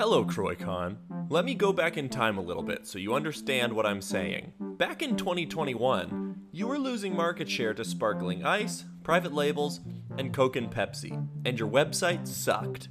Hello, CroyCon. Let me go back in time a little bit so you understand what I'm saying. Back in 2021, you were losing market share to sparkling ice, private labels, and Coke and Pepsi, and your website sucked.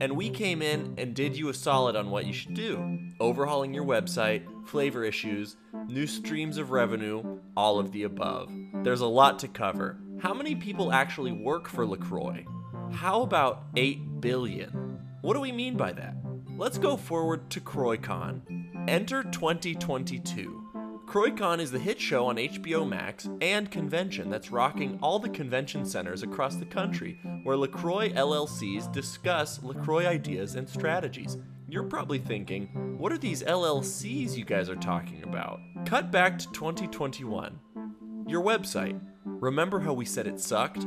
And we came in and did you a solid on what you should do overhauling your website, flavor issues, new streams of revenue, all of the above. There's a lot to cover. How many people actually work for LaCroix? How about 8 billion? What do we mean by that? Let's go forward to CroyCon. Enter 2022. CroyCon is the hit show on HBO Max and convention that's rocking all the convention centers across the country where LaCroix LLCs discuss LaCroix ideas and strategies. You're probably thinking, what are these LLCs you guys are talking about? Cut back to 2021. Your website. Remember how we said it sucked?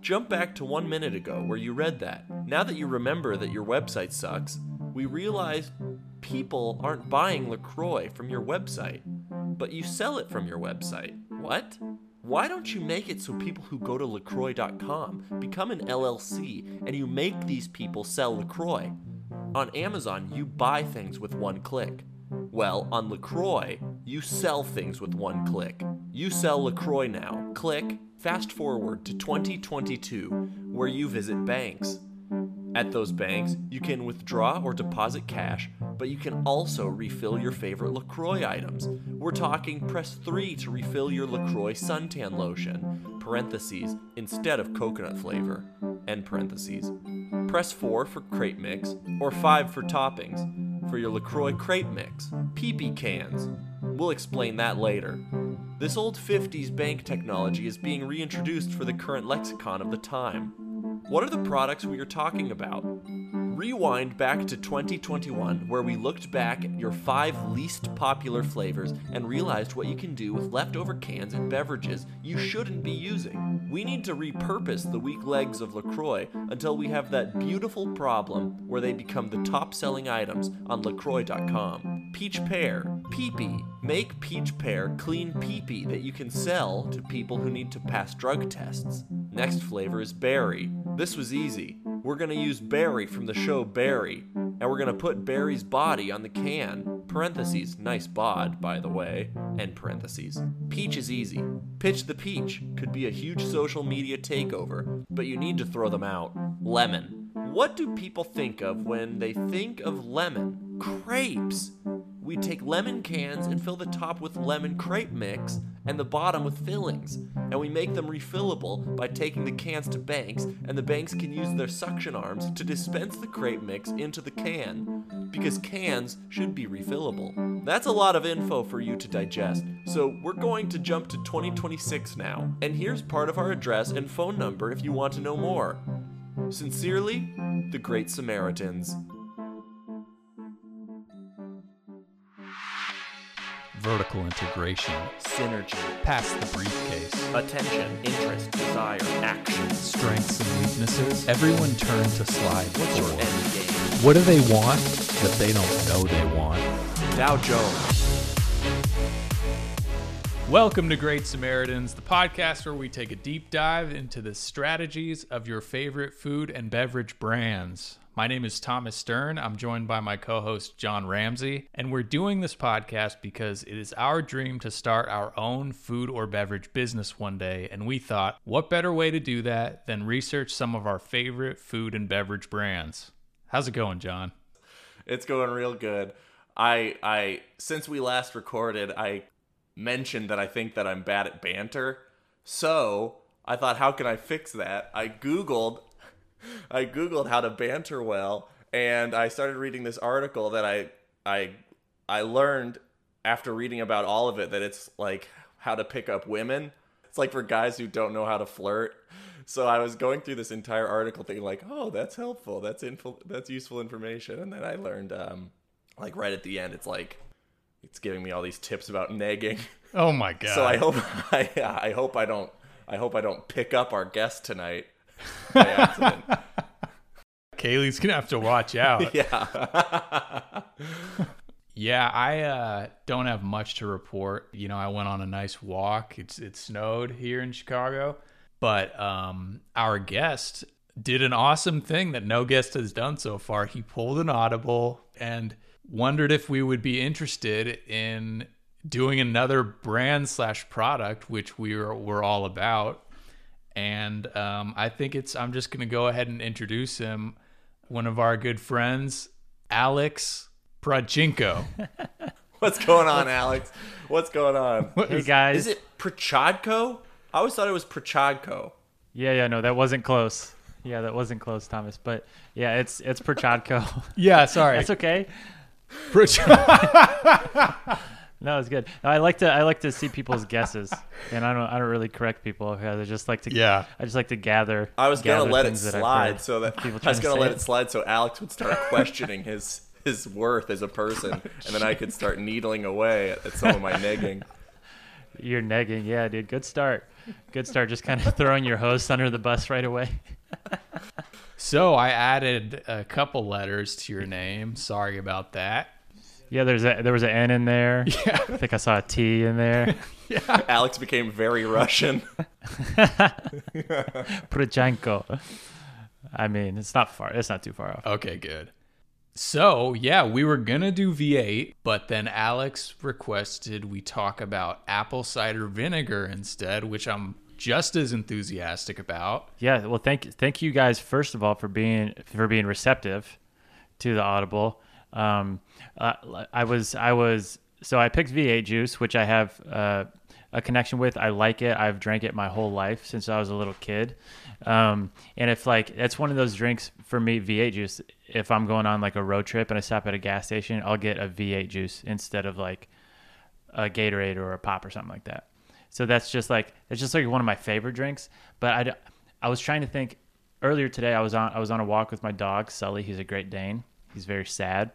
Jump back to one minute ago where you read that. Now that you remember that your website sucks, we realize people aren't buying LaCroix from your website, but you sell it from your website. What? Why don't you make it so people who go to LaCroix.com become an LLC and you make these people sell LaCroix? On Amazon, you buy things with one click. Well, on LaCroix, you sell things with one click. You sell LaCroix now. Click, fast forward to 2022, where you visit banks. At those banks, you can withdraw or deposit cash, but you can also refill your favorite LaCroix items. We're talking press 3 to refill your LaCroix suntan lotion, parentheses, instead of coconut flavor, end parentheses. Press 4 for crepe mix, or 5 for toppings, for your LaCroix crepe mix, PP cans. We'll explain that later. This old 50s bank technology is being reintroduced for the current lexicon of the time. What are the products we are talking about? Rewind back to 2021, where we looked back at your five least popular flavors and realized what you can do with leftover cans and beverages you shouldn't be using. We need to repurpose the weak legs of LaCroix until we have that beautiful problem where they become the top selling items on LaCroix.com. Peach Pear, Peepee. Make Peach Pear clean peepee that you can sell to people who need to pass drug tests. Next flavor is Berry. This was easy. We're gonna use Barry from the show Barry, and we're gonna put Barry's body on the can. Parentheses, nice bod, by the way. End parentheses. Peach is easy. Pitch the Peach could be a huge social media takeover, but you need to throw them out. Lemon. What do people think of when they think of lemon? Crepes. We take lemon cans and fill the top with lemon crepe mix and the bottom with fillings. And we make them refillable by taking the cans to banks, and the banks can use their suction arms to dispense the crepe mix into the can. Because cans should be refillable. That's a lot of info for you to digest, so we're going to jump to 2026 now. And here's part of our address and phone number if you want to know more. Sincerely, the Great Samaritans. Vertical integration, Synergy, pass the briefcase, attention, interest, desire, action. strengths and weaknesses. Everyone turn to slide What's your four. end game? What do they want that they don't know they want? Dow Jones. Welcome to Great Samaritans, the podcast where we take a deep dive into the strategies of your favorite food and beverage brands. My name is Thomas Stern. I'm joined by my co host, John Ramsey, and we're doing this podcast because it is our dream to start our own food or beverage business one day. And we thought, what better way to do that than research some of our favorite food and beverage brands? How's it going, John? It's going real good. I I since we last recorded, I mentioned that I think that I'm bad at banter. So, I thought how can I fix that? I googled I googled how to banter well and I started reading this article that I I I learned after reading about all of it that it's like how to pick up women. It's like for guys who don't know how to flirt. So I was going through this entire article thinking like, "Oh, that's helpful. That's info that's useful information." And then I learned um like right at the end it's like it's giving me all these tips about nagging. Oh my God. So I hope I I hope I don't I hope I don't pick up our guest tonight by accident. Kaylee's to have to watch out. yeah. Yeah, I uh, don't have much to report. You know, I went on a nice walk. It's it snowed here in Chicago, but um, our guest did an awesome thing that no guest has done so far. He pulled an audible and wondered if we would be interested in doing another brand slash product, which we were, were all about. And um, I think it's, I'm just going to go ahead and introduce him. One of our good friends, Alex Prachinko. What's going on, Alex? What's going on? Hey guys. Is it Prachadko? I always thought it was Prachadko. Yeah, yeah, no, that wasn't close. Yeah, that wasn't close, Thomas. But yeah, it's it's Prochadko. yeah, sorry. That's okay. Prach- No, it's good. No, I like to I like to see people's guesses, and I don't I don't really correct people I just like to Yeah. I just like to gather. I was gonna let it things that slide so that people I was trying to gonna let it slide so Alex would start questioning his his worth as a person, oh, and then I could start needling away at, at some of my negging. You're negging, yeah, dude. Good start. Good start. Just kind of throwing your host under the bus right away. so I added a couple letters to your name. Sorry about that. Yeah, there's a there was an N in there. Yeah. I think I saw a T in there. Yeah. Alex became very Russian. Prochanko. I mean, it's not far. It's not too far off. Okay, good. So, yeah, we were going to do V8, but then Alex requested we talk about apple cider vinegar instead, which I'm just as enthusiastic about. Yeah, well, thank thank you guys first of all for being for being receptive to the audible. Um, uh, I was I was so I picked V8 juice, which I have uh, a connection with. I like it. I've drank it my whole life since I was a little kid. Um, and if like that's one of those drinks for me, V8 juice. If I'm going on like a road trip and I stop at a gas station, I'll get a V8 juice instead of like a Gatorade or a pop or something like that. So that's just like it's just like one of my favorite drinks. But I I was trying to think earlier today. I was on I was on a walk with my dog Sully. He's a Great Dane. He's very sad,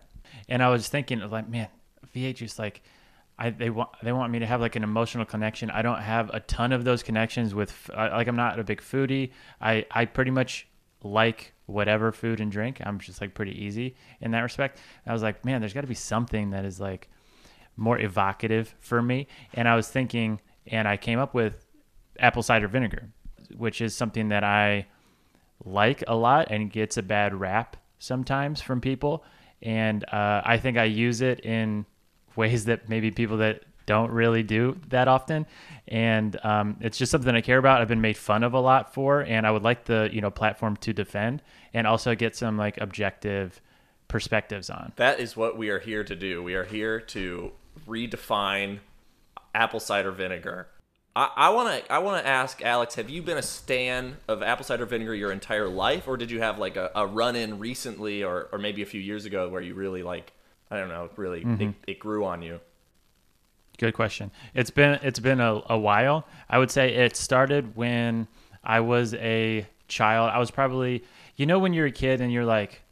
and I was thinking like, man, V8 is like. I, they want they want me to have like an emotional connection. I don't have a ton of those connections with like I'm not a big foodie. I I pretty much like whatever food and drink. I'm just like pretty easy in that respect. I was like, man, there's got to be something that is like more evocative for me. And I was thinking, and I came up with apple cider vinegar, which is something that I like a lot and gets a bad rap sometimes from people. And uh, I think I use it in ways that maybe people that don't really do that often. And um, it's just something I care about. I've been made fun of a lot for, and I would like the you know platform to defend and also get some like objective perspectives on. That is what we are here to do. We are here to redefine apple cider vinegar. I want to I want to ask Alex, have you been a stan of apple cider vinegar your entire life, or did you have like a, a run in recently, or or maybe a few years ago where you really like I don't know, really mm-hmm. it, it grew on you? Good question. It's been it's been a, a while. I would say it started when I was a child. I was probably you know when you're a kid and you're like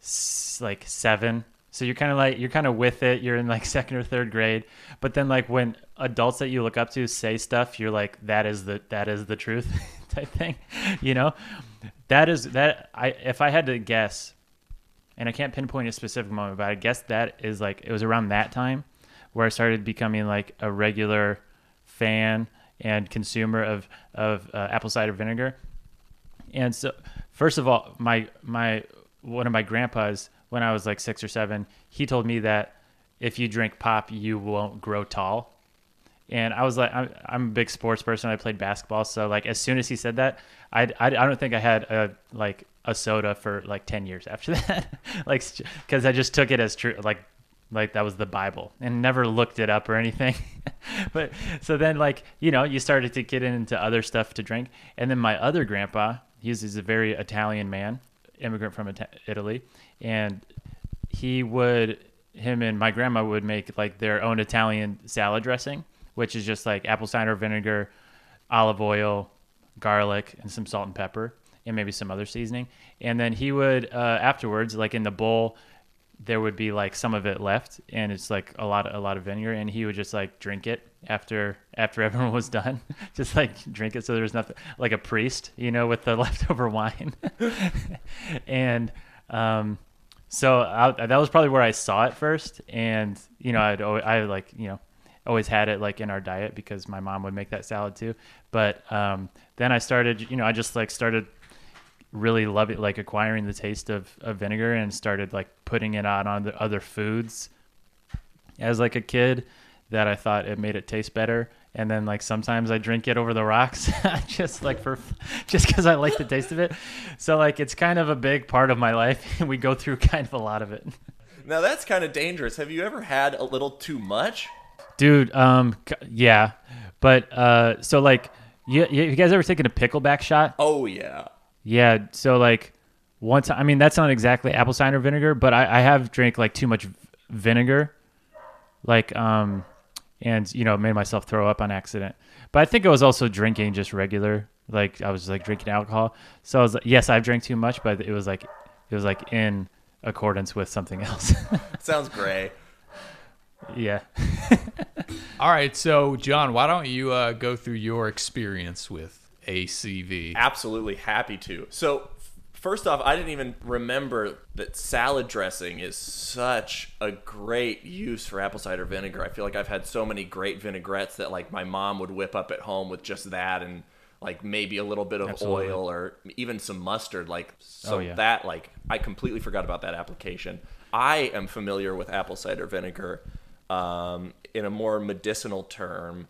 s- like 7. So you're kind of like you're kind of with it. You're in like second or third grade. But then like when adults that you look up to say stuff, you're like that is the that is the truth type thing. You know? That is that I if I had to guess and I can't pinpoint a specific moment, but I guess that is like it was around that time where I started becoming like a regular fan and consumer of of uh, apple cider vinegar. And so, first of all, my my one of my grandpas when I was like six or seven, he told me that if you drink pop, you won't grow tall. And I was like, I'm, I'm a big sports person. I played basketball, so like as soon as he said that, I, I, I don't think I had a like a soda for like ten years after that, like because I just took it as true, like like that was the Bible, and never looked it up or anything. but so then like you know you started to get into other stuff to drink, and then my other grandpa, he's, he's a very Italian man, immigrant from Italy, and he would him and my grandma would make like their own Italian salad dressing, which is just like apple cider vinegar, olive oil, garlic, and some salt and pepper, and maybe some other seasoning. And then he would uh, afterwards, like in the bowl, there would be like some of it left, and it's like a lot, a lot of vinegar, and he would just like drink it after after everyone was done, just like drink it. So there's nothing like a priest, you know, with the leftover wine, and um, so I, that was probably where I saw it first, and you know, I'd I like you know always had it like in our diet because my mom would make that salad too. But um, then I started, you know, I just like started really loving like acquiring the taste of, of vinegar and started like putting it on on the other foods as like a kid that I thought it made it taste better. And then like sometimes I drink it over the rocks just like for just because I like the taste of it. So like it's kind of a big part of my life. we go through kind of a lot of it. Now that's kind of dangerous. Have you ever had a little too much? Dude, um yeah. But uh so like you, you guys ever taken a pickleback shot? Oh yeah. Yeah, so like one time, I mean, that's not exactly apple cider vinegar, but I, I have drank like too much vinegar, like um, and you know made myself throw up on accident. But I think I was also drinking just regular, like I was like drinking alcohol. So I was like yes, I've drank too much, but it was like it was like in accordance with something else. Sounds great. yeah. All right, so John, why don't you uh, go through your experience with ACV? Absolutely happy to. So, first off, I didn't even remember that salad dressing is such a great use for apple cider vinegar. I feel like I've had so many great vinaigrettes that like my mom would whip up at home with just that and like maybe a little bit of Absolutely. oil or even some mustard like so Oh, yeah. that like I completely forgot about that application. I am familiar with apple cider vinegar um, in a more medicinal term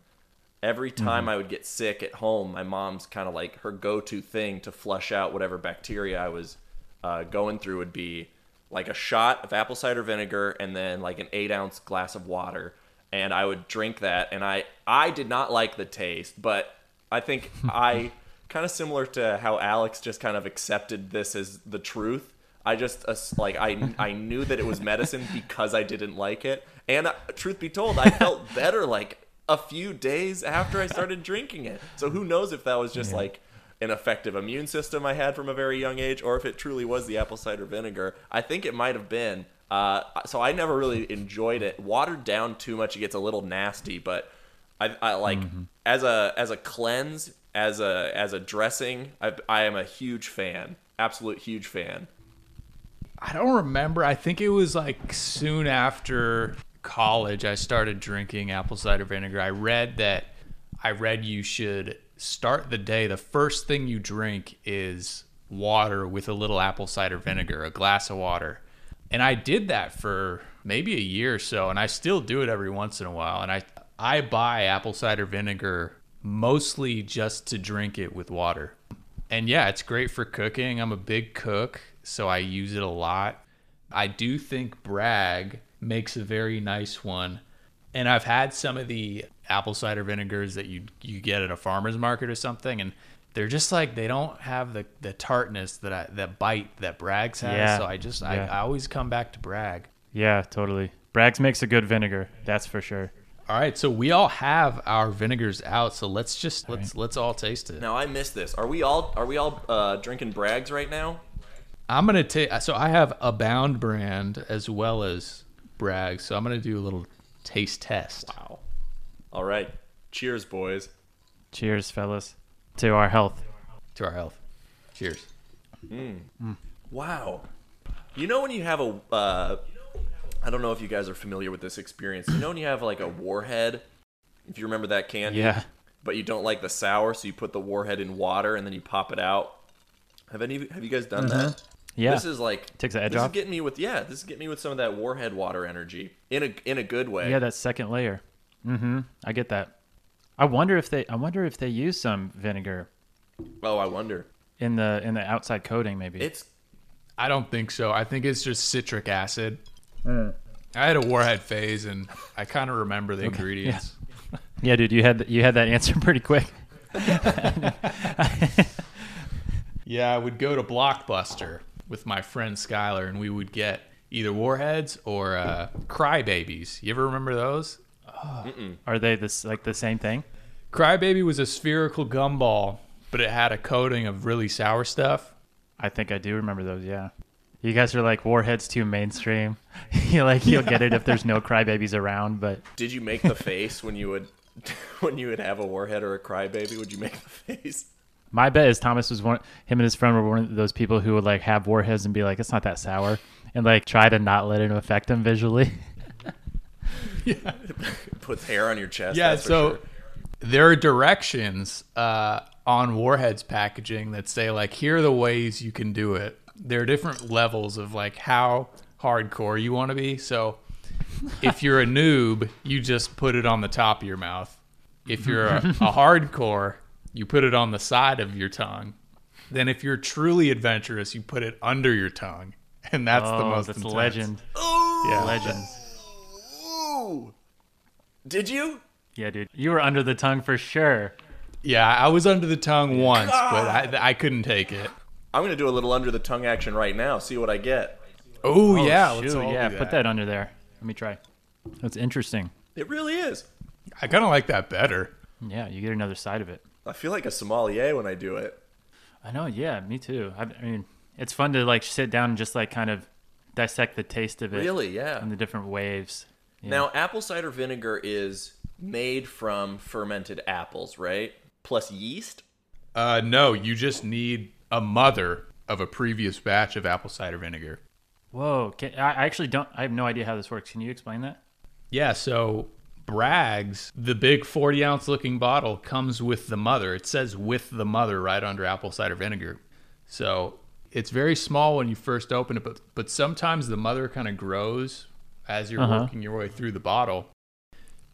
every time I would get sick at home, my mom's kind of like her go-to thing to flush out whatever bacteria I was uh, going through would be like a shot of apple cider vinegar and then like an eight ounce glass of water, and I would drink that, and I I did not like the taste, but I think I kind of similar to how Alex just kind of accepted this as the truth. I just uh, like I I knew that it was medicine because I didn't like it, and uh, truth be told, I felt better like a few days after I started drinking it. So who knows if that was just like an effective immune system I had from a very young age, or if it truly was the apple cider vinegar. I think it might have been. Uh, so I never really enjoyed it. Watered down too much, it gets a little nasty. But I, I like as a as a cleanse, as a as a dressing. I, I am a huge fan, absolute huge fan. I don't remember. I think it was like soon after college I started drinking apple cider vinegar. I read that I read you should start the day the first thing you drink is water with a little apple cider vinegar, a glass of water. And I did that for maybe a year or so and I still do it every once in a while and I I buy apple cider vinegar mostly just to drink it with water. And yeah, it's great for cooking. I'm a big cook, so I use it a lot. I do think Bragg makes a very nice one. And I've had some of the apple cider vinegars that you you get at a farmer's market or something and they're just like they don't have the, the tartness that I, that bite that Bragg's has. Yeah. So I just I, Yeah. I always come back to Bragg. Yeah, totally. Bragg's makes a good vinegar, that's for sure. All right, so we all have our vinegars out, so let's just let's let's all taste it. Now I missed this. Are we all are we all uh, drinking Bragg's right now? I'm gonna take. So I have Abound brand as well as Bragg. So I'm gonna do a little taste test. Wow. All right. Cheers, boys. Cheers, fellas, to our health. To our health. Cheers. Mm. Mm. Wow. You know when you have a uh, I don't know if you guys are familiar with this experience. You know when you have like a warhead, if you remember that candy, Yeah. but you don't like the sour, so you put the warhead in water and then you pop it out. Have any have you guys done mm-hmm. that? Yeah. This is like Takes the edge this off? is getting me with yeah, this is getting me with some of that warhead water energy in a in a good way. Yeah, that second layer. Mm-hmm. I get that. I wonder if they I wonder if they use some vinegar oh, I wonder. in the in the outside coating maybe. It's I don't think so. I think it's just citric acid. I had a warhead phase, and I kind of remember the ingredients. yeah, dude, you had you had that answer pretty quick. Yeah, I would go to Blockbuster with my friend Skylar, and we would get either warheads or uh, crybabies. You ever remember those? Are they this like the same thing? Crybaby was a spherical gumball, but it had a coating of really sour stuff. I think I do remember those, yeah. You guys are like Warhead's too mainstream. you like you'll get it if there's no crybabies around, but did you make the face when you would when you would have a warhead or a crybaby? Would you make the face? My bet is Thomas was one him and his friend were one of those people who would like have warheads and be like, It's not that sour and like try to not let it affect him visually. Yeah, puts hair on your chest. Yeah, that's for so sure. there are directions uh, on Warhead's packaging that say like here are the ways you can do it. There are different levels of like how hardcore you want to be. So if you're a noob, you just put it on the top of your mouth. If you're a, a hardcore, you put it on the side of your tongue. Then if you're truly adventurous, you put it under your tongue. And that's the oh, most that's intense. legend. Yeah. Legend. Ooh. Did you? Yeah, dude. You were under the tongue for sure. Yeah, I was under the tongue once, but I, I couldn't take it. I'm gonna do a little under the tongue action right now. See what I get. Oh, Oh, yeah, let's all yeah. do Put that under there. Let me try. That's interesting. It really is. I kind of like that better. Yeah, you get another side of it. I feel like a sommelier when I do it. I know. Yeah, me too. I, I mean, it's fun to like sit down and just like kind of dissect the taste of it Really, yeah. and the different waves. Yeah. Now, apple cider vinegar is made from fermented apples, right? Plus yeast. Uh, no, you just need a mother of a previous batch of apple cider vinegar. Whoa. Can, I I actually don't. I have no idea how this works. Can you explain that? Yeah, so Bragg's, the big 40 ounce looking bottle, comes with the mother. It says with the mother right under apple cider vinegar. So it's very small when you first open it, but, but sometimes the mother kind of grows as you're Uh-huh. working your way through the bottle.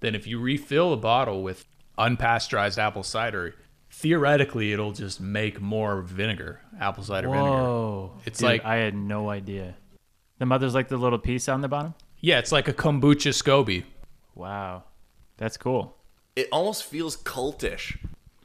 Then if you refill the bottle with unpasteurized apple cider, theoretically it'll just make more vinegar, apple cider vinegar. Whoa. It's Dude, like- I had no idea. The mother's like the little piece on the bottom. Yeah, it's like a kombucha SCOBY. Wow, that's cool. It almost feels cultish.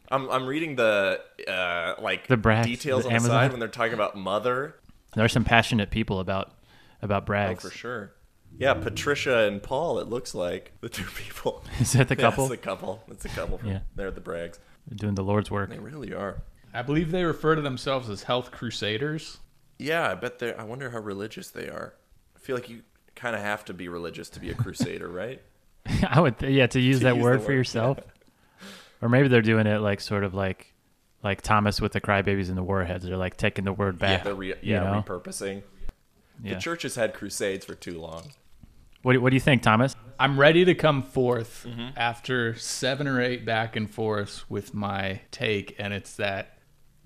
I'm, I'm reading the uh, like The Bragg- details the on the Amazon? side when they're talking about mother. There are some passionate people about about Oh, for sure. Yeah, Patricia and Paul. It looks like the two people. Is that the Yeah, couple it's the couple. It's the couple. Yeah. They're the Braggs. doing the Lord's work? They really are. I believe they refer to themselves as health crusaders. Yeah, I bet they. I wonder how religious they are. I feel like you kind of have to be religious to be a crusader, right? I would, th- yeah, to use To that use word the for word, yourself. Or maybe they're doing it like sort of like like Thomas with the crybabies and the warheads. They're like taking the word back. They're re- you yeah, know? repurposing. yeah. The church has had crusades for too long. What, do- what do you think, Thomas? I'm ready to come forth Mm-hmm. after seven or eight back and forths with my take, and it's that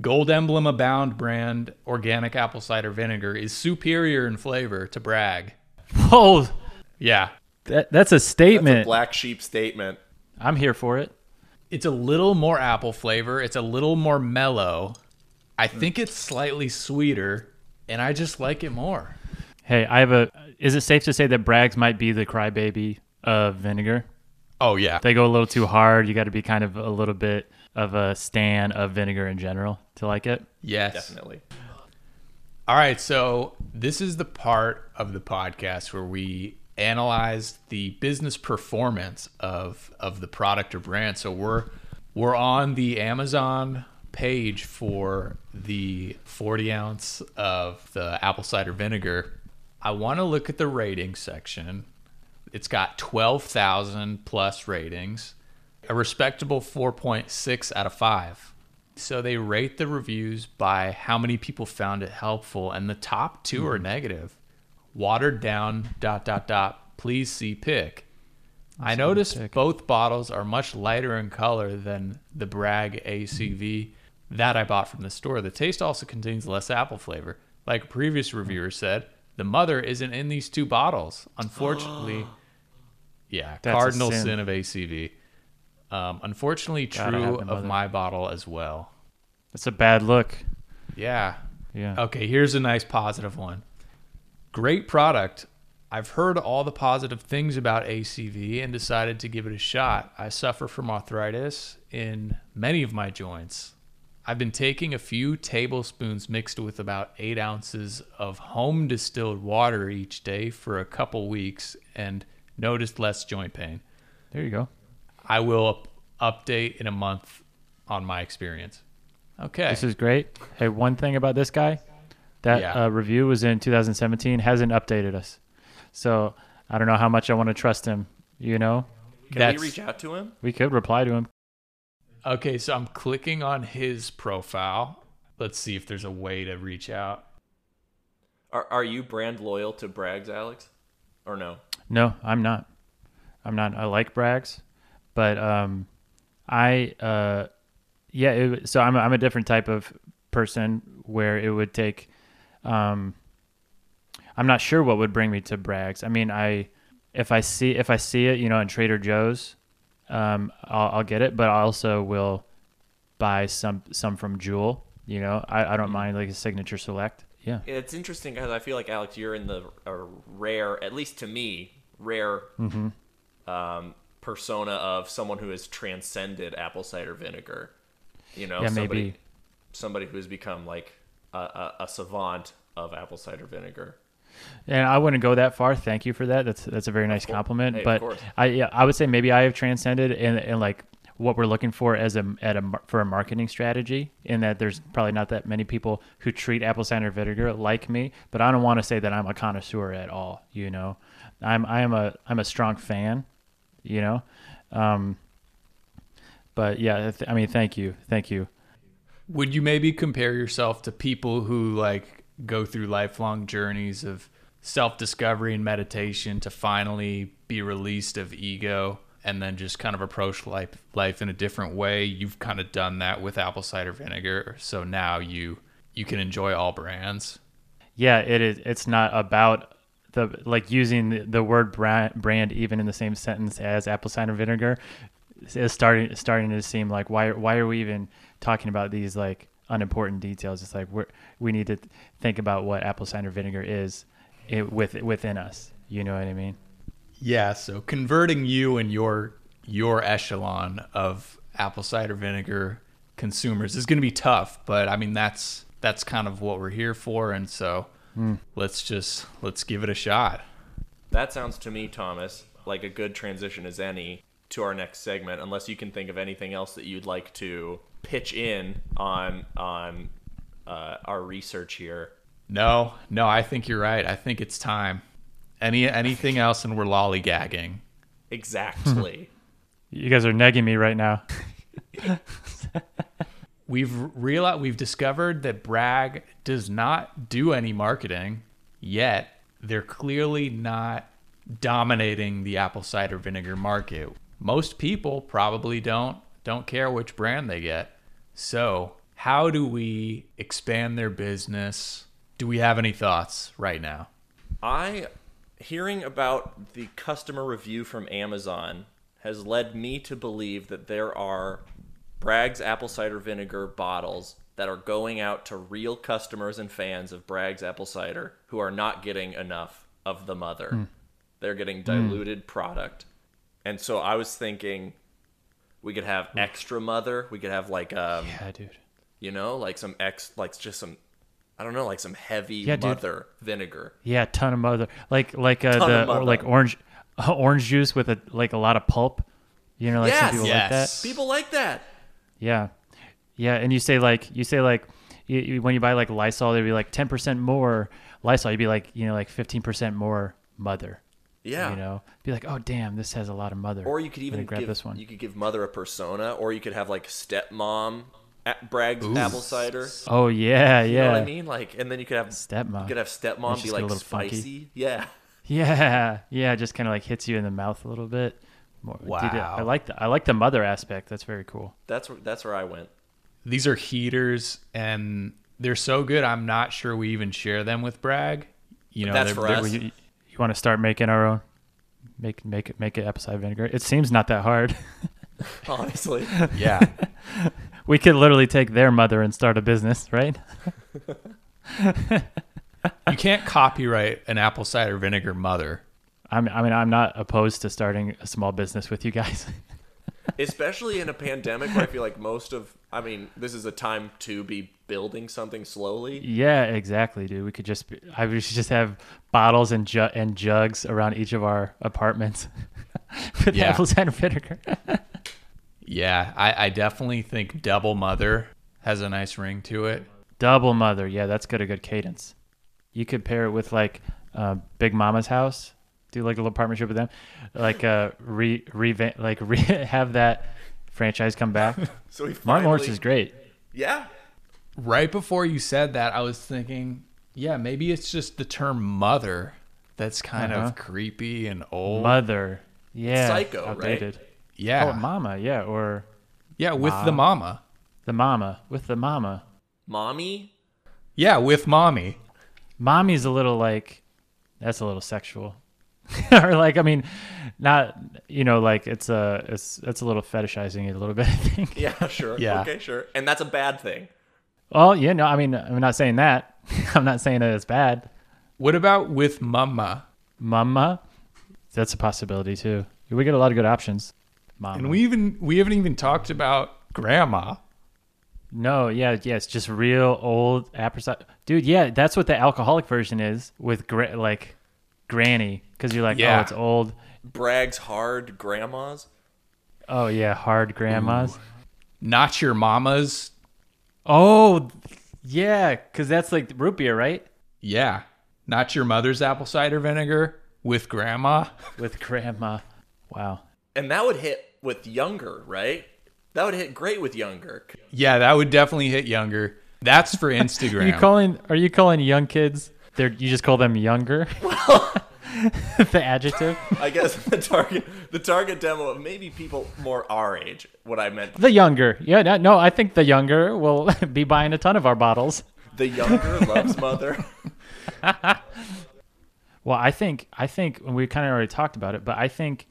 Gold Emblem Abound brand organic apple cider vinegar is superior in flavor to Bragg. Whoa, Yeah, that, that's a That's statement. a black sheep statement. I'm here for it. it's a little more apple flavor. It's a little more mellow. I Hmm. think it's slightly sweeter, and I just like it more. Hey, I have a. Is it safe to say that Bragg's might be the crybaby of vinegar? Oh yeah, They go a little too hard. You got to be kind of a little bit of a stan of vinegar in general to like it. yes, Definitely. All right, so this is the part of the podcast where we analyze the business performance of of the product or brand. So we're we're on the Amazon page for the 40 ounce of the apple cider vinegar. I want to look at the rating section. It's got 12,000 plus ratings, a respectable 4.6 out of 5. So they rate the reviews by how many people found it helpful, and the top 2 are mm-hmm. negative. Watered down, dot, dot, dot, please see pic. I noticed both bottles are much lighter in color than the Bragg ACV that I bought from the store. The taste also contains less apple flavor. Like a previous reviewer said, the mother isn't in these two bottles. Unfortunately, yeah, That's cardinal sin. sin. of ACV. Um, unfortunately, true of my bottle as well. That's a bad look. Yeah. Yeah. Okay, here's a nice positive one. Great product. I've heard all the positive things about ACV and decided to give it a shot. I suffer from arthritis in many of my joints. I've been taking a few tablespoons mixed with about eight ounces of home distilled water each day for a couple weeks and noticed less joint pain. There you go. I will up- update in a month on my experience. Okay. This is great. Hey, one thing about this guy, that Yeah. uh, review was in 2017, hasn't updated us. So I don't know how much I want to trust him. You know, Can That's- we reach out to him? we could reply to him. Okay, so I'm clicking on his profile. Let's see if there's a way to reach out. Are Are you brand loyal to Bragg's, Alex? Or no? No, I'm not. I'm not. I like Bragg's, but um, I uh, yeah. It, so I'm a, I'm a different type of person where it would take. Um, I'm not sure what would bring me to Bragg's. I mean, I if I see if I see it, you know, in Trader Joe's, um, I'll, I'll get it. But I also will buy some some from Jewel. You know, I, I don't mind like a signature select. Yeah. It's interesting because I feel like Alex, you're in the rare, at least to me, rare um, persona of someone who has transcended apple cider vinegar. You know, Yeah, somebody, maybe. somebody who has become like a, a, a savant of apple cider vinegar. And I wouldn't go that far. Thank you for that. That's that's a very nice compliment. Hey, but. I yeah, I would say maybe I have transcended and and like what we're looking for as a at a for a marketing strategy. In that there's probably not that many people who treat apple cider vinegar like me. But I don't want to say that I'm a connoisseur at all. You know, I'm I am a I'm a strong fan. You know, um, but yeah, I mean, thank you, thank you. Would you maybe compare yourself to people who like go through lifelong journeys of self-discovery and meditation to finally be released of ego and then just kind of approach life life in a different way? You've kind of done that with apple cider vinegar, so now you you can enjoy all brands. yeah it is it's not about the like using the, the word brand, brand even in the same sentence as apple cider vinegar is starting starting to seem like why why are we even talking about these like unimportant details? It's like we're we need to think about what apple cider vinegar is it, with within us. You know what i mean? Yeah, so converting you and your your echelon of apple cider vinegar consumers is going to be tough, but I mean that's that's kind of what we're here for and so hmm. let's just let's give it a shot. That sounds to me, Thomas, like a good transition as any to our next segment. Unless you can think of anything else that you'd like to pitch in on on uh, our research here. No, no, I think you're right. I think it's time. Any anything else and we're lollygagging. Exactly. you guys are negging me right now We've realized we've discovered that Bragg does not do any marketing yet. They're clearly not dominating the apple cider vinegar market. Most people probably don't don't care which brand they get. So, how do we expand their business? Do we have any thoughts right now? I hearing about the customer review from Amazon has led me to believe that there are Bragg's apple cider vinegar bottles that are going out to real customers and fans of Bragg's apple cider who are not getting enough of the mother. Hmm. They're getting hmm. diluted product. And so I was thinking we could have extra mother, we could have like um yeah dude you know, like some ex like just some I don't know, like some heavy Yeah, dude. mother vinegar. Yeah, ton of mother. Like like uh, Ton the or like orange orange juice with a like a lot of pulp. You know, like some Yes. people like that. People like that. Yeah, yeah. And you say like you say like you, you, when you buy like Lysol, they'd be like ten percent more Lysol. You'd be like you know like fifteen percent more mother. Yeah. You know, be like oh damn, this has a lot of mother. Or you could even grab give this one. you could give mother a persona, or you could have like stepmom at Bragg's apple cider. oh yeah, yeah. You yeah. know what I mean? Like, and then you could have Stepmom. You could have stepmom It's be just like a little funky. spicy. Yeah. Yeah, yeah. it Just kind of like hits you in the mouth a little bit. More. Dude, Wow. I like the I like the mother aspect. That's very cool. That's where that's where I went. These are heaters and they're so good I'm not sure we even share them with Bragg. You know, That's they're- for they're- us. You, you want to start making our own? Make make it make it apple cider vinegar. It seems not that hard. Honestly. Yeah. we could literally take their mother and start a business, right? you can't copyright an apple cider vinegar mother. I'm, I mean, I'm not opposed to starting a small business with you guys. Especially in a pandemic where I feel like most of I mean, this is a time to be building something slowly. yeah, exactly, dude. We could just be, I we should just have bottles and ju- and jugs around each of our apartments with Yeah. apple cider vinegar. Yeah, I, I definitely think double mother has a nice ring to it. Double mother, yeah, that's got a good cadence. You could pair it with like uh, Big Mama's house. Do like a little partnership with them, like uh, re revamp, like re- have that franchise come back. So we Martin finally, Lawrence is great. Yeah. Right before you said that, I was thinking, yeah, maybe it's just the term mother that's kind Uh-huh. of creepy and old. Mother, yeah, Psycho, right? outdated. yeah. Oh, mama, yeah, or yeah, with Ma. the mama. The mama with the mama. Mommy? Yeah, with mommy. Mommy's a little like that's a little sexual. or like I mean, not you know like it's a it's it's a little fetishizing it a little bit. I think. Yeah, sure. Yeah. Okay, sure. And that's a bad thing. Well, yeah, no, I mean I'm not saying that. I'm not saying that it's bad. What about with mama? Mama, that's a possibility too. We get a lot of good options. Mama. And we even we haven't even talked about grandma. No, yeah, yeah, it's just real old apple cider. Dude, yeah, that's what the alcoholic version is with gra- like granny because you're like, oh, Yeah. oh, it's old. Bragg's hard grandmas. Oh yeah, hard grandmas. Not your mama's. Oh, yeah, because that's like root beer, right? Yeah. Not your mother's apple cider vinegar with grandma. With grandma. Wow. And that would hit with younger, right? That would hit great with younger. Yeah, that would definitely hit younger. That's for Instagram. Are you calling? Are you calling young kids? They're you just call them younger. Well, the adjective. I guess the target the target demo of maybe people more our age. What I meant, The younger. Yeah, no, no, I think the younger will be buying a ton of our bottles. the younger loves mother. Well, I think I think we kind of already talked about it, but I think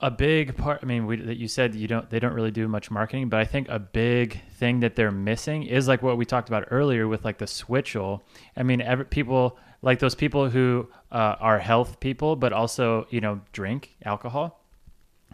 a big part. I mean, we, that you said you don't they don't really do much marketing, but I think a big thing that they're missing is like what we talked about earlier with like the switchel. I mean, every, people like those people who uh, are health people, but also you know drink alcohol.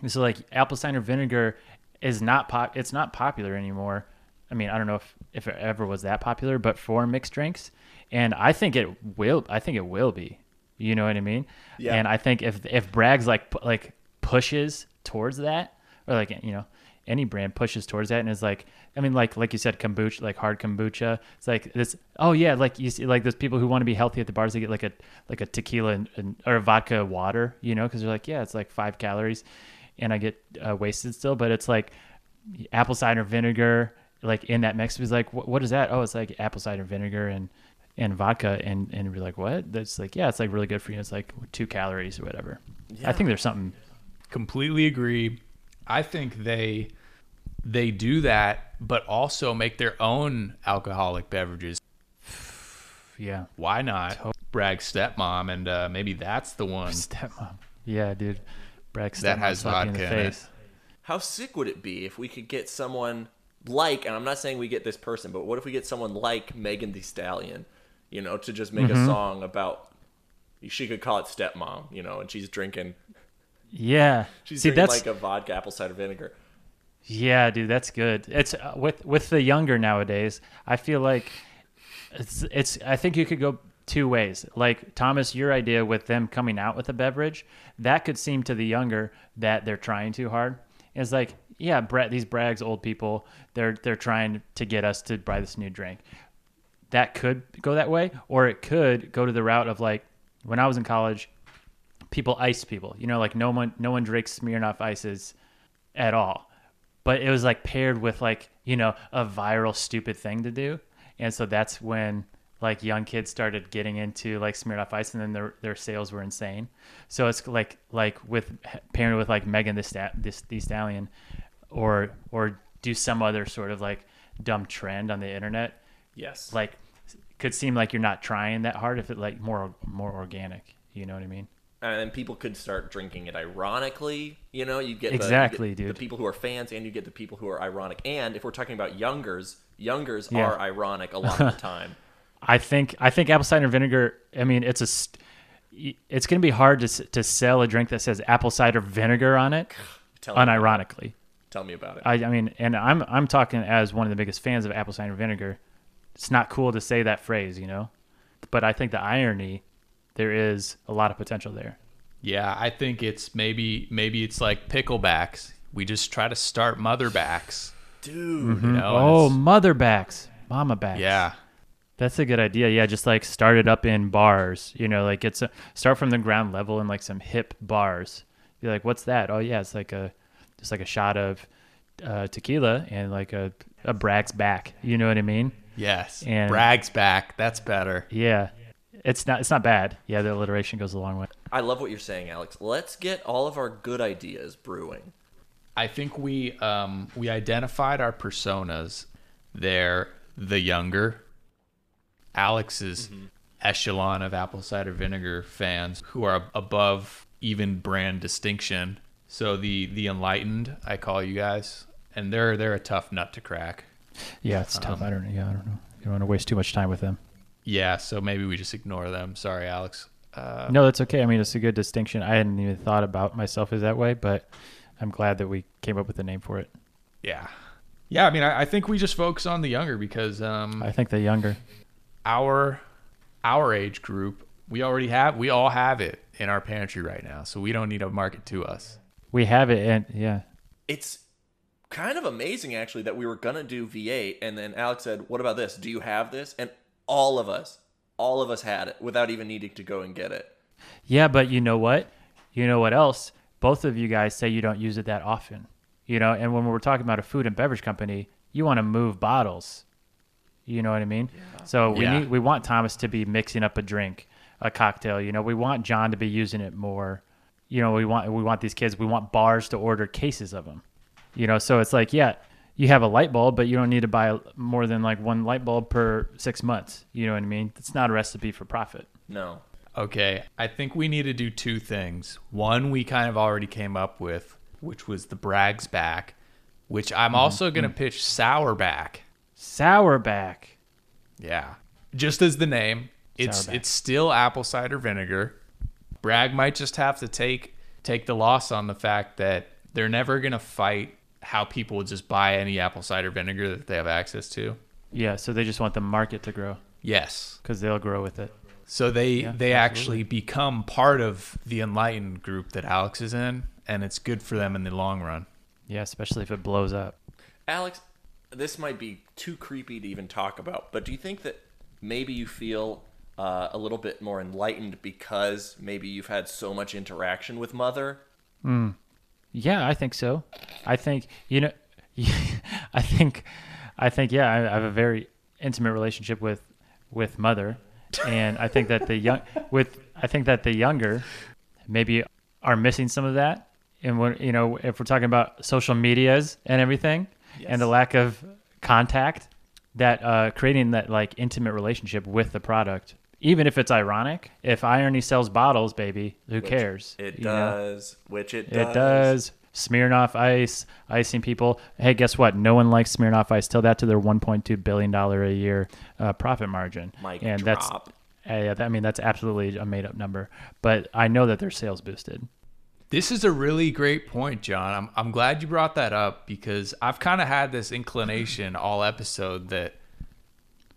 So like apple cider vinegar is not pop. It's not popular anymore. I mean, I don't know if if it ever was that popular, but for mixed drinks, and I think it will. I think it will be. You know what I mean? Yeah. And I think if if Bragg's like like pushes towards that, or like you know any brand pushes towards that, and is like, I mean, like like you said, kombucha, like hard kombucha. It's like this. Oh yeah, like you see, like those people who want to be healthy at the bars, they get like a like a tequila and, and or a vodka water, you know, because they're like, yeah, it's like five calories, and I get uh, wasted still, but it's like apple cider vinegar like in that mix. He's like, what, what is that? Oh, it's like apple cider vinegar and and vodka, and and we're like, what? That's like, yeah, it's like really good for you. It's like two calories or whatever. I think there's something. Completely agree. I think they they do that, but also make their own alcoholic beverages. Yeah, Why not? Bragg stepmom, and uh, maybe that's the one. stepmom. Yeah, dude. Bragg That stepmom has slapped you in the vodka in it. face. How sick would it be if we could get someone like, and I'm not saying we get this person, but what if we get someone like Megan Thee Stallion, you know, to just make Mm-hmm. a song about, she could call it Stepmom, you know, and she's drinking, Yeah. she's See, drinking that's like a vodka apple cider vinegar. Yeah, dude, that's good. It's uh, with with the younger nowadays. I feel like it's it's. I think you could go two ways. Like Thomas, your idea with them coming out with a beverage that could seem to the younger that they're trying too hard. It's like, yeah, Brett, these Braggs, old people, they're they're trying to get us to buy this new drink. That could go that way, or it could go to the route of like when I was in college, people ice people. You know, like no one no one drinks Smirnoff ices at all. But it was like paired with like you know a viral stupid thing to do. And so that's when like young kids started getting into like Smirnoff Ice and then their their sales were insane. So it's like like with pairing with like Megan the Stat this the Stallion or or do some other sort of like dumb trend on the internet. Yes. like could seem like you're not trying that hard if it like more more organic. You know what I mean and then people could start drinking it ironically. You know, you get the, Exactly, get the people who are fans, and you get the people who are ironic. And if we're talking about youngers, youngers Yeah. are ironic a lot of the time. I think I think apple cider vinegar. I mean, it's a st- it's going to be hard to to sell a drink that says apple cider vinegar on it, Tell me, unironically. tell me about it. I, I mean, and I'm I'm talking as one of the biggest fans of apple cider vinegar. It's not cool to say that phrase, you know, but I think the irony there is a lot of potential there. Yeah, I think it's maybe maybe it's like picklebacks. We just try to start motherbacks. Dude, You know, oh, it's- mother backs, mama backs. yeah. That's a good idea. Yeah, just like start it up in bars. You know, like it's a, start from the ground level in like some hip bars. Be like, what's that? Oh yeah, it's like a just like a shot of uh, tequila and like a a Bragg's back. You know what I mean? Yes. And- Bragg's back. That's better. Yeah, it's not it's not bad. Yeah, the alliteration goes a long way. I love what you're saying, Alex. Let's get all of our good ideas brewing. I think we um we identified our personas. They're the younger. Alex's echelon of apple cider vinegar fans who are above even brand distinction. So the the enlightened, I call you guys, and they're they're a tough nut to crack. Yeah, it's tough. I don't. Yeah, I don't know. You don't want to waste too much time with them. Yeah, so maybe we just ignore them. Sorry, Alex. Uh, No, that's okay. I mean, it's a good distinction. I hadn't even thought about myself as that way, but I'm glad that we came up with a name for it. yeah, yeah. I mean, I, I think we just focus on the younger because um, I think the younger. our our age group, we already have we all have it in our pantry right now, so we don't need to market to us. We have it, and yeah, It's kind of amazing actually that we were gonna do V8 and then Alex said, "What about this? Do you have this?" And all of us, all of us had it without even needing to go and get it. yeah. But you know what? You know what else? Both of you guys say you don't use it that often. You know, and when we're talking about a food and beverage company, you want to move bottles. You know what I mean? Yeah. So we Yeah. need we want Thomas to be mixing up a drink, a cocktail. You know, we want John to be using it more. You know, we want we want these kids. We want bars to order cases of them. You know, so it's like, yeah, you have a light bulb, but you don't need to buy more than like one light bulb per six months. You know what I mean? It's not a recipe for profit. No. Okay, I think we need to do two things. One, we kind of already came up with, which was the Bragg's back, which I'm mm-hmm. also going to mm-hmm. pitch sour back. Sour back. Yeah. Just as the name, it's Sourback. it's still apple cider vinegar. Bragg might just have to take take the loss on the fact that they're never going to fight how people would just buy any apple cider vinegar that they have access to. Yeah, so they just want the market to grow Yes. because they'll grow with it. So they Yeah, they absolutely. actually become part of the enlightened group that Alex is in and it's good for them in the long run. Yeah, especially if it blows up. Alex, this might be too creepy to even talk about, but do you think that maybe you feel uh, a little bit more enlightened because maybe you've had so much interaction with Mother? Yeah, I think so. I think you know, I think, I think yeah, I, I have a very intimate relationship with with mother, and I think that the young with I think that the younger maybe are missing some of that, and when you know if we're talking about social medias and everything, and the lack of contact, that uh, creating that like intimate relationship with the product. Even if it's ironic, if Irony sells bottles, baby, who Which cares? It you know? does. Which it does. It does. Smirnoff Ice, icing people. Hey, guess what? No one likes Smirnoff Ice. Tell that to their 1.2 billion dollar a year uh, profit margin. Mic and drop. that's, uh, yeah, that- I mean, that's absolutely a made up number. But I know that their sales boosted. This is a really great point, John. I'm I'm glad you brought that up because I've kind of had this inclination all episode that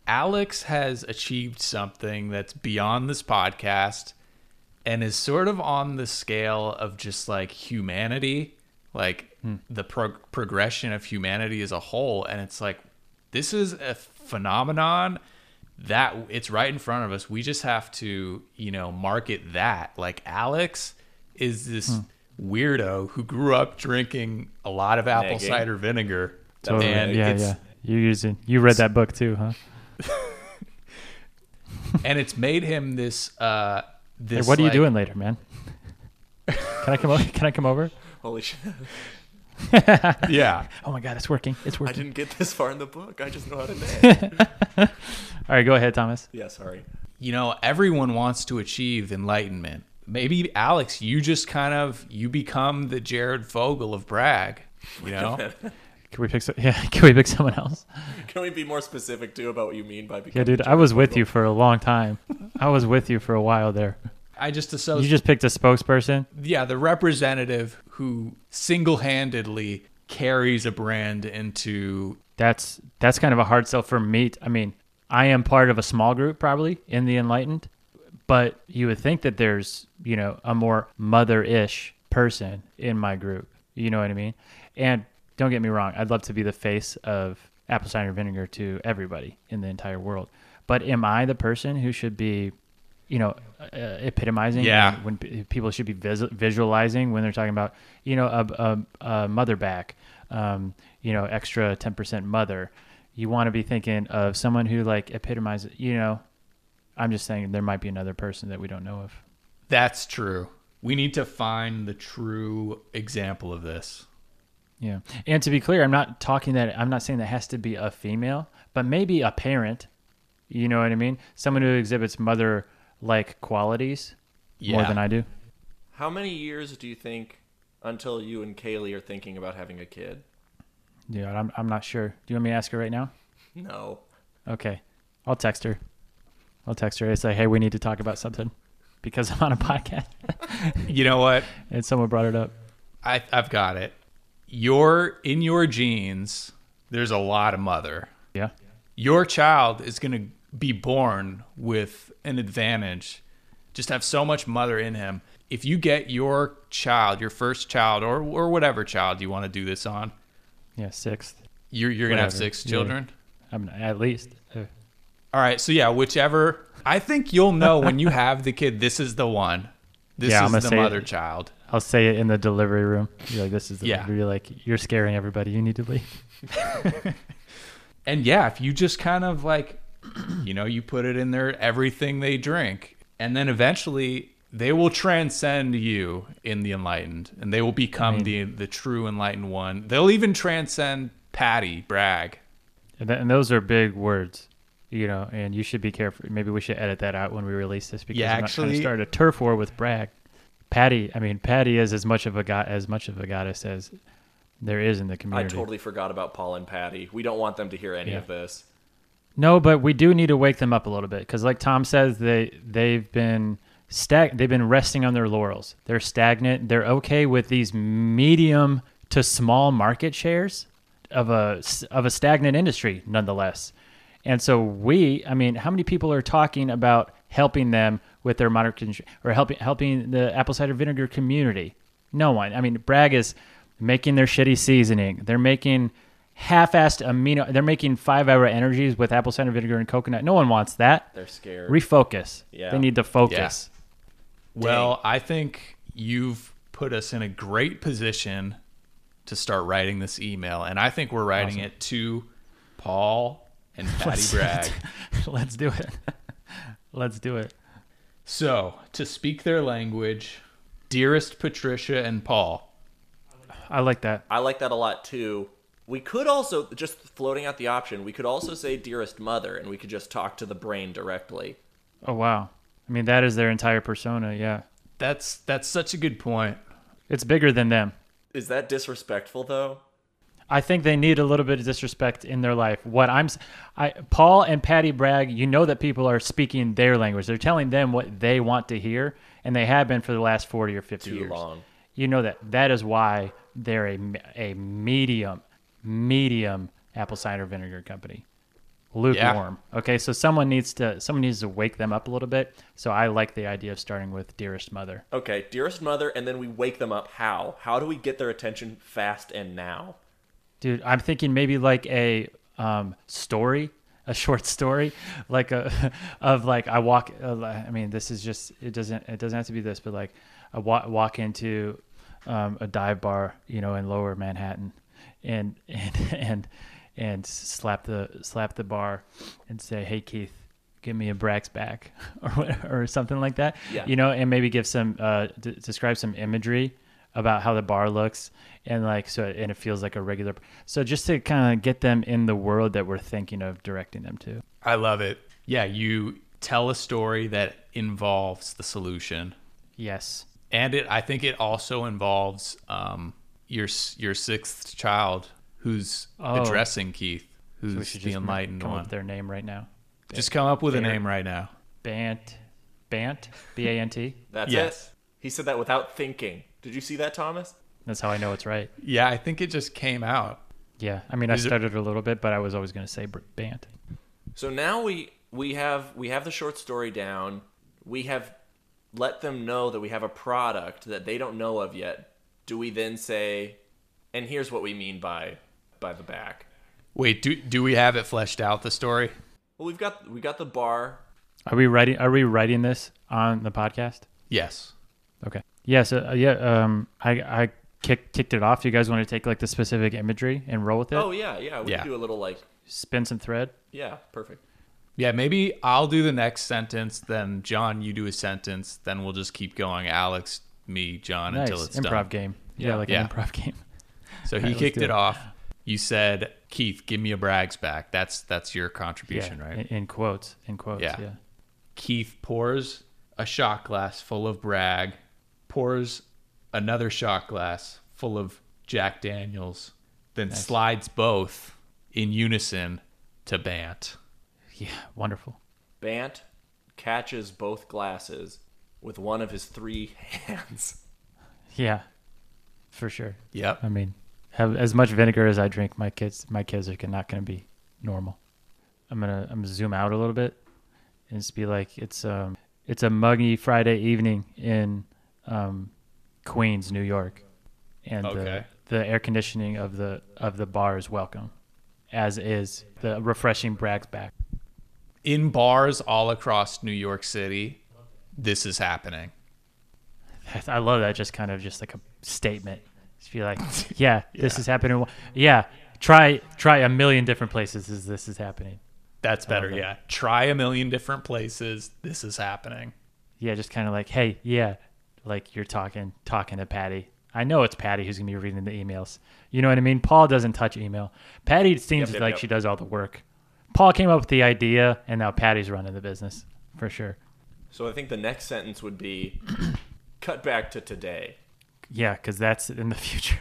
Alex has achieved something that's beyond this podcast and is sort of on the scale of just like humanity, like hmm. the pro- progression of humanity as a whole and it's like this is a phenomenon that it's right in front of us. We just have to, you know, market that. Like Alex is this hmm. weirdo who grew up drinking a lot of apple Negging. cider vinegar. Totally. And yeah, it's, yeah. You using you read that book too, huh? And it's made him this uh Hey, what are you doing later, man? Can I come over? Can I come over? Holy shit. Yeah. Oh my god, it's working. It's working. I didn't get this far in the book. I just know how to nag. All right, go ahead, Thomas. yeah, sorry. You know, everyone wants to achieve enlightenment. Maybe Alex, you just kind of you become the Jared Fogle of Bragg. you know? Can we pick? So- yeah, can we pick someone else? Can we be more specific too about what you mean by Yeah, dude, I was with you for a long time. I was with you for a while there. I just associate You just picked a spokesperson. yeah, the representative who single-handedly carries a brand into That's that's kind of a hard sell for me. I mean, I am part of a small group probably in the enlightened, but you would think that there's you know a more mother-ish person in my group. You know what I mean? And don't get me wrong, I'd love to be the face of apple cider vinegar to everybody in the entire world. But am I the person who should be, you know, uh, epitomizing? Yeah. When p- people should be vis- visualizing when they're talking about, you know, a, a, a mother back, um, you know, extra 10% mother. You want to be thinking of someone who like epitomizes, you know, I'm just saying there might be another person that we don't know of. That's true. We need to find the true example of this. Yeah. And to be clear, I'm not talking that I'm not saying that has to be a female, but maybe a parent. You know what I mean? Someone who exhibits mother like qualities more than I do. How many years do you think until you and Kaylee are thinking about having a kid? Yeah, I'm I'm not sure. Do you want me to ask her right now? No. Okay. I'll text her. I'll text her and say, Hey, we need to talk about something. Because I'm on a podcast You know what? and someone brought it up. I, I've got it. Your in your genes, there's a lot of mother. Yeah. Your child is going to be born with an advantage, just have so much mother in him. If you get your child, your first child, or or whatever child you want to do this on, Yeah, sixth. you're you're gonna have Whatever. six Yeah. children. I'm at least. Uh, All right, so yeah, whichever. I think you'll know when you have the kid. This is the one. This Yeah, is the say it. mother child. I'll say it in the delivery room. You're like, this is the Yeah. You're like, you're scaring everybody. You need to leave. And yeah, if you just kind of like, you know, you put it in there, everything they drink, and then eventually they will transcend you in the enlightened, and they will become the the true enlightened one. They'll even transcend Patty Bragg. And, th- and those are big words, you know. And you should be careful. Maybe we should edit that out when we release this because Yeah, I'm not trying to actually- start a turf war with Bragg. Patty, I mean, Patty is as much of a god as much of a goddess as there is in the community. I totally forgot about Paul and Patty. We don't want them to hear any Yeah. of this. No, but we do need to wake them up a little bit because, like Tom says, they they've been stag they've been resting on their laurels. They're stagnant. They're okay with these medium to small market shares of a of a stagnant industry, nonetheless. And so we, I mean, how many people are talking about helping them with their modern con- or helping helping the apple cider vinegar community? No one. I mean, Bragg is making their shitty seasoning. They're making half-assed amino. They're making five-hour energies with apple cider vinegar and coconut. No one wants that. They're scared. Refocus. Yeah. They need to focus. Well, I think you've put us in a great position to start writing this email, and I think we're writing it to Paul and Patty Bragg. Let's do it. Let's do it. So, to speak their language, dearest Patricia and Paul. I like that. I like that a lot too. We could also just floating out the option. We could also say dearest mother, and we could just talk to the brain directly. Oh wow. I mean, that is their entire persona. Yeah. That's that's such a good point. It's bigger than them. Is that disrespectful though? I think they need a little bit of disrespect in their life. What I'm, I Paul and Patty Bragg, you know that people are speaking their language. They're telling them what they want to hear, and they have been for the last forty or fifty Too years. long. You know that. That is why they're a a medium, medium apple cider vinegar company. Lukewarm. Okay, so someone needs to someone needs to wake them up a little bit. So I like the idea of starting with dearest mother. Okay, dearest mother, and then we wake them up. How? How do we get their attention fast and now? Dude, I'm thinking maybe like a um, story, a short story, like a of like I walk. Uh, I mean, this is just it doesn't it doesn't have to be this, but like I walk walk into um, a dive bar, you know, in Lower Manhattan, and and and and slap the slap the bar and say, "Hey Keith, give me a Bragg's back," or or something like that. Yeah. You know, and maybe give some uh, d- describe some imagery about how the bar looks and like so and it feels like a regular so just to kind of get them in the world that we're thinking of directing them to I love it. Yeah, you tell a story that involves the solution, yes and it. I think it also involves um, your your sixth child who's Oh. addressing Keith, so who's should the just enlightened come up one. with their name right now Just come up with a name right now. bant bant b-a-n-t That's Yes. it. He said that without thinking. Did you see that, Thomas? that's how i know it's right Yeah, I think it just came out. yeah i mean i Is it- started a little bit but i was always going to say br- bant So now we we have we have the short story down. We have let them know that we have a product that they don't know of yet. Do we then say, and here's what we mean by by the back? Wait, do do we have it fleshed out the story? Well, we've got we got the bar. are we writing are we writing this on the podcast Yes. okay yeah so uh, yeah um i i kick, kicked it off you guys want to take like the specific imagery and roll with it Oh yeah, yeah. We Yeah. can do a little like spin some thread yeah, perfect. Yeah, maybe I'll do the next sentence, then John, you do a sentence, then we'll just keep going. Alex, me, John, nice until it's improv done. game yeah, Yeah. like Yeah. an improv game So he let's kicked it it. off. You said, "Keith, give me a Bragg's back." That's that's your contribution, Yeah, right? In, in quotes. In quotes. Yeah. Yeah. Keith pours a shot glass full of Bragg, pours another shot glass full of Jack Daniels, then slides both in unison to Bant. Yeah. Wonderful. Bant catches both glasses with one of his three hands. Yeah. For sure. Yep. I mean, have as much vinegar as I drink, my kids, my kids are not going to be normal. I'm gonna, I'm gonna zoom out a little bit and just be like, it's um, it's a muggy Friday evening in um, Queens, New York, and Okay. the, the air conditioning of the of the bar is welcome, as is the refreshing Bragg's back. In bars all across New York City, this is happening. I love that. Just kind of just like a statement. Just be like, yeah, this is happening. Yeah, try try a million different places as this is happening. That's better. that. Yeah. Try a million different places. This is happening. Yeah, just kind of like, hey, yeah, like you're talking talking to Patty. I know it's Patty who's gonna be reading the emails. You know what I mean? Paul doesn't touch email. Patty seems Yep, yep, like yep. she does all the work. Paul came up with the idea, and now Patty's running the business for sure. So I think the next sentence would be cut back to today. Yeah, because that's in the future.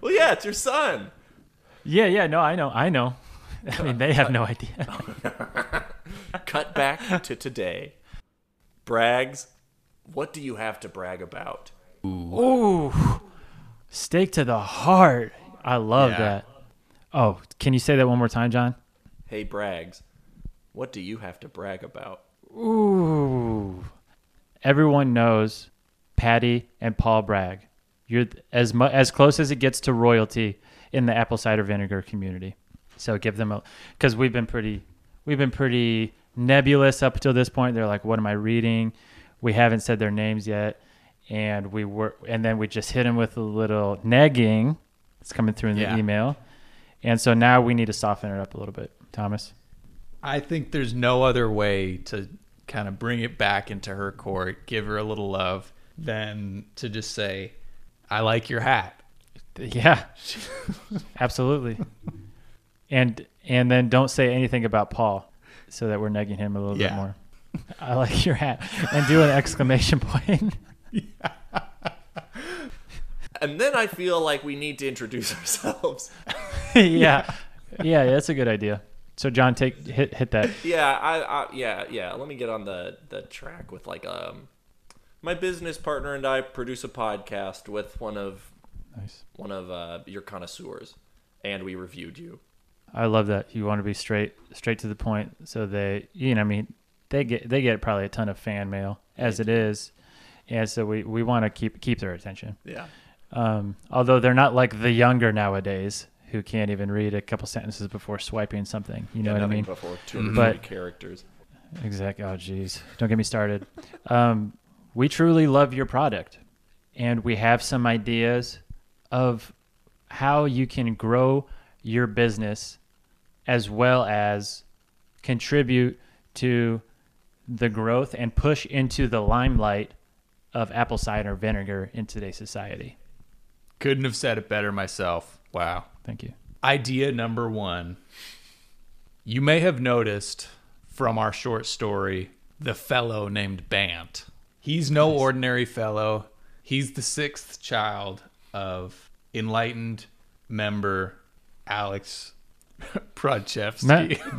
Well, yeah, it's your son. yeah, yeah, no, I know, I know. I mean, they have no idea. Cut back to today. Braggs, what do you have to brag about? Ooh, stake to the heart. I love Yeah. that. Oh, can you say that one more time, John? Hey, Braggs, what do you have to brag about? Ooh. Everyone knows Patty and Paul Bragg. You're as mu- as close as it gets to royalty in the apple cider vinegar community. So give them a because we've been pretty we've been pretty nebulous up until this point. They're like, "What am I reading?" We haven't said their names yet, and we were and then we just hit them with a little nagging. It's coming through in the Yeah. email, and so now we need to soften it up a little bit, Thomas. I think there's no other way to kind of bring it back into her court, give her a little love, than to just say, I like your hat. Yeah, absolutely. And and then don't say anything about Paul, so that we're negging him a little bit more. I like your hat, and do an exclamation point. And then I feel like we need to introduce ourselves. yeah, yeah, that's a good idea. So John, take hit hit that. yeah, I, I yeah, yeah. Let me get on the the track with like um my business partner and I produce a podcast with one of Nice. one of uh, your connoisseurs, and we reviewed you. I love that. You want to be straight straight to the point, so they, you know, I mean, they get they get probably a ton of fan mail as it is, and so we we want to keep keep their attention. Yeah. Um, although they're not like the younger nowadays who can't even read a couple sentences before swiping something. You know yeah, what I mean? before 240 But- characters. Exactly. Oh, geez. Don't get me started. Um, we truly love your product, and we have some ideas of how you can grow your business as well as contribute to the growth and push into the limelight of apple cider vinegar in today's society. Couldn't have said it better myself. Wow. Thank you. Idea number one. You may have noticed from our short story the fellow named Bant. He's no ordinary fellow. He's the sixth child of enlightened member Alex Prodchevsky.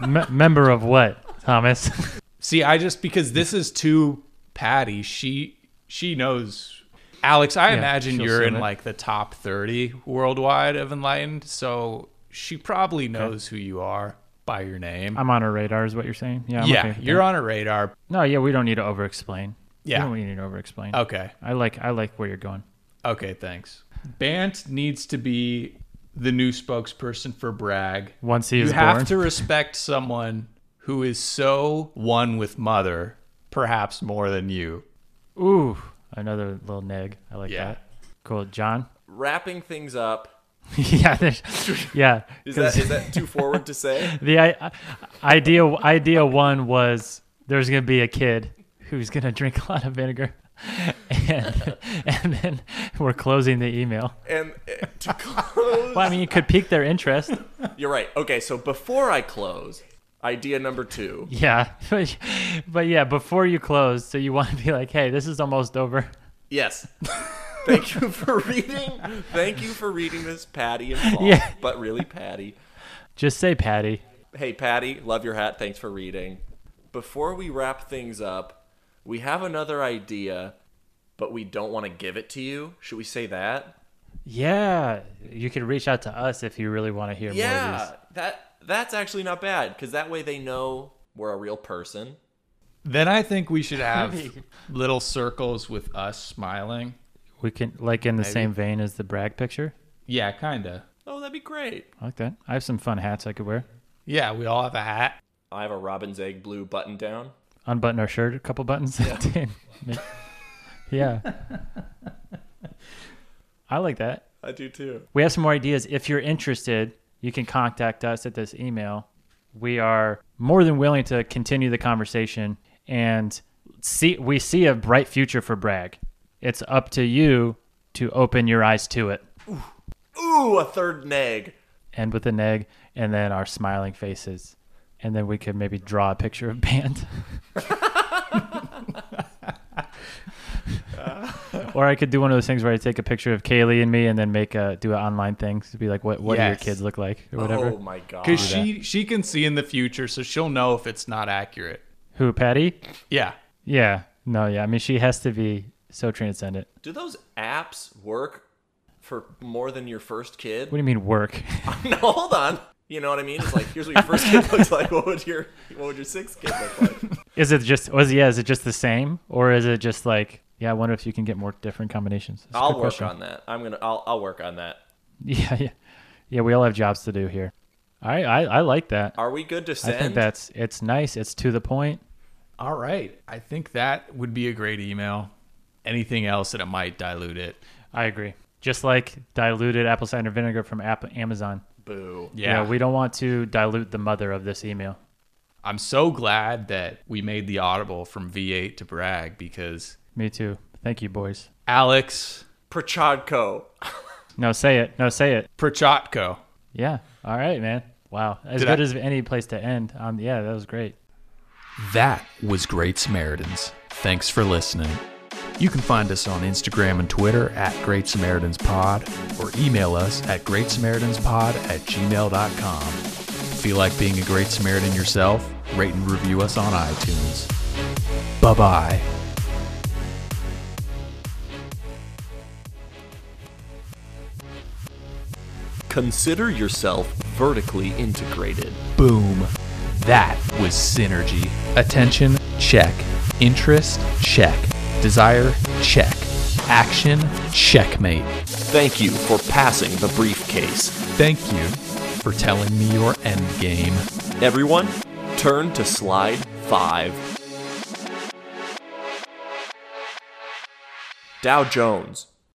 Me- me- member of what, Thomas? See, I just because this is too Patty, she she knows. Alex, I Yeah, imagine you're in it. like the top 30 worldwide of enlightened, so she probably knows who you are by your name. I'm on her radar, is what you're saying? Yeah. I'm yeah, okay you're that. on a radar. No, yeah, we don't need to over explain. Yeah. We don't need to over explain. Okay. I like I like where you're going. Okay, thanks. Bant needs to be the new spokesperson for Bragg. Once he is you is have to respect someone who is so one with mother, perhaps more than you. Ooh, another little neg. I like Yeah. that. Cool, John. Wrapping things up. yeah, there's, yeah. Is 'cause that is that too forward to say? the I, idea idea one was there's gonna be a kid who's gonna drink a lot of vinegar. and, and then we're closing the email. And uh, to close, Well, I mean, you could pique their interest. you're right. Okay, so before I close, idea number two. Yeah, but, yeah, before you close, so you want to be like, hey, this is almost over. Yes. Thank you for reading. Thank you for reading this, Patty and Paul. Yeah. But really, Patty. Just say Patty. Hey, Patty, love your hat. Thanks for reading. Before we wrap things up, we have another idea, but we don't want to give it to you. Should we say that? Yeah, you can reach out to us if you really want to hear more of Yeah, these. that that's actually not bad because that way they know we're a real person. Then I think we should have little circles with us smiling. We can, like, in the same vein as the Bragg picture. Yeah, kinda. Oh, that'd be great. I like that. I have some fun hats I could wear. Yeah, we all have a hat. I have a robin's egg blue button down. Unbutton our shirt a couple buttons. Yeah. yeah. I like that. I do too. We have some more ideas. If you're interested, you can contact us at this email. We are more than willing to continue the conversation and see we see a bright future for Bragg. It's up to you to open your eyes to it. Ooh, a third neg. End with a egg and then our smiling faces. And then we could maybe draw a picture of Bant. or I could do one of those things where I take a picture of Kaylee and me and then make a do an online thing to be like what what do your kids look like or oh whatever. Oh my god. Because she she can see in the future, so she'll know if it's not accurate. Who, Patty? Yeah. Yeah. No, yeah. I mean, she has to be so transcendent. Do those apps work for more than your first kid? What do you mean work? no, hold on. You know what I mean? It's like here's what your first kid looks like. What would your what would your sixth kid look like? is it just was yeah? Is it just the same, or is it just like yeah? I wonder if you can get more different combinations. That's a I'll work question. on that. I'm gonna. I'll I'll work on that. Yeah, yeah, yeah. We all have jobs to do here. I I, I like that. Are we good to send? I think that's it's nice. It's to the point. All right. I think that would be a great email. Anything else that it might dilute it. I agree. Just like diluted apple cider vinegar from App- Amazon. Boo. Yeah. Yeah, we don't want to dilute the mother of this email. I'm so glad that we made the audible from V8 to Bragg because Me too. Thank you, boys. Alex Prochodko. No, say it. No, say it. Prochotko. Yeah. All right, man. Wow. As Did good I- as any place to end. Um, yeah, that was great. That was Great Samaritans. Thanks for listening. You can find us on Instagram and Twitter at Great Samaritans Pod or email us at greatsamaritans.pod at gmail.com. Feel like being a Great Samaritan yourself? Rate and review us on iTunes. Bye bye. Consider yourself vertically integrated. Boom. That was synergy. Attention, check. Interest, check. Desire, check. Action, checkmate. Thank you for passing the briefcase. Thank you for telling me your end game. Everyone, turn to slide five. Dow Jones,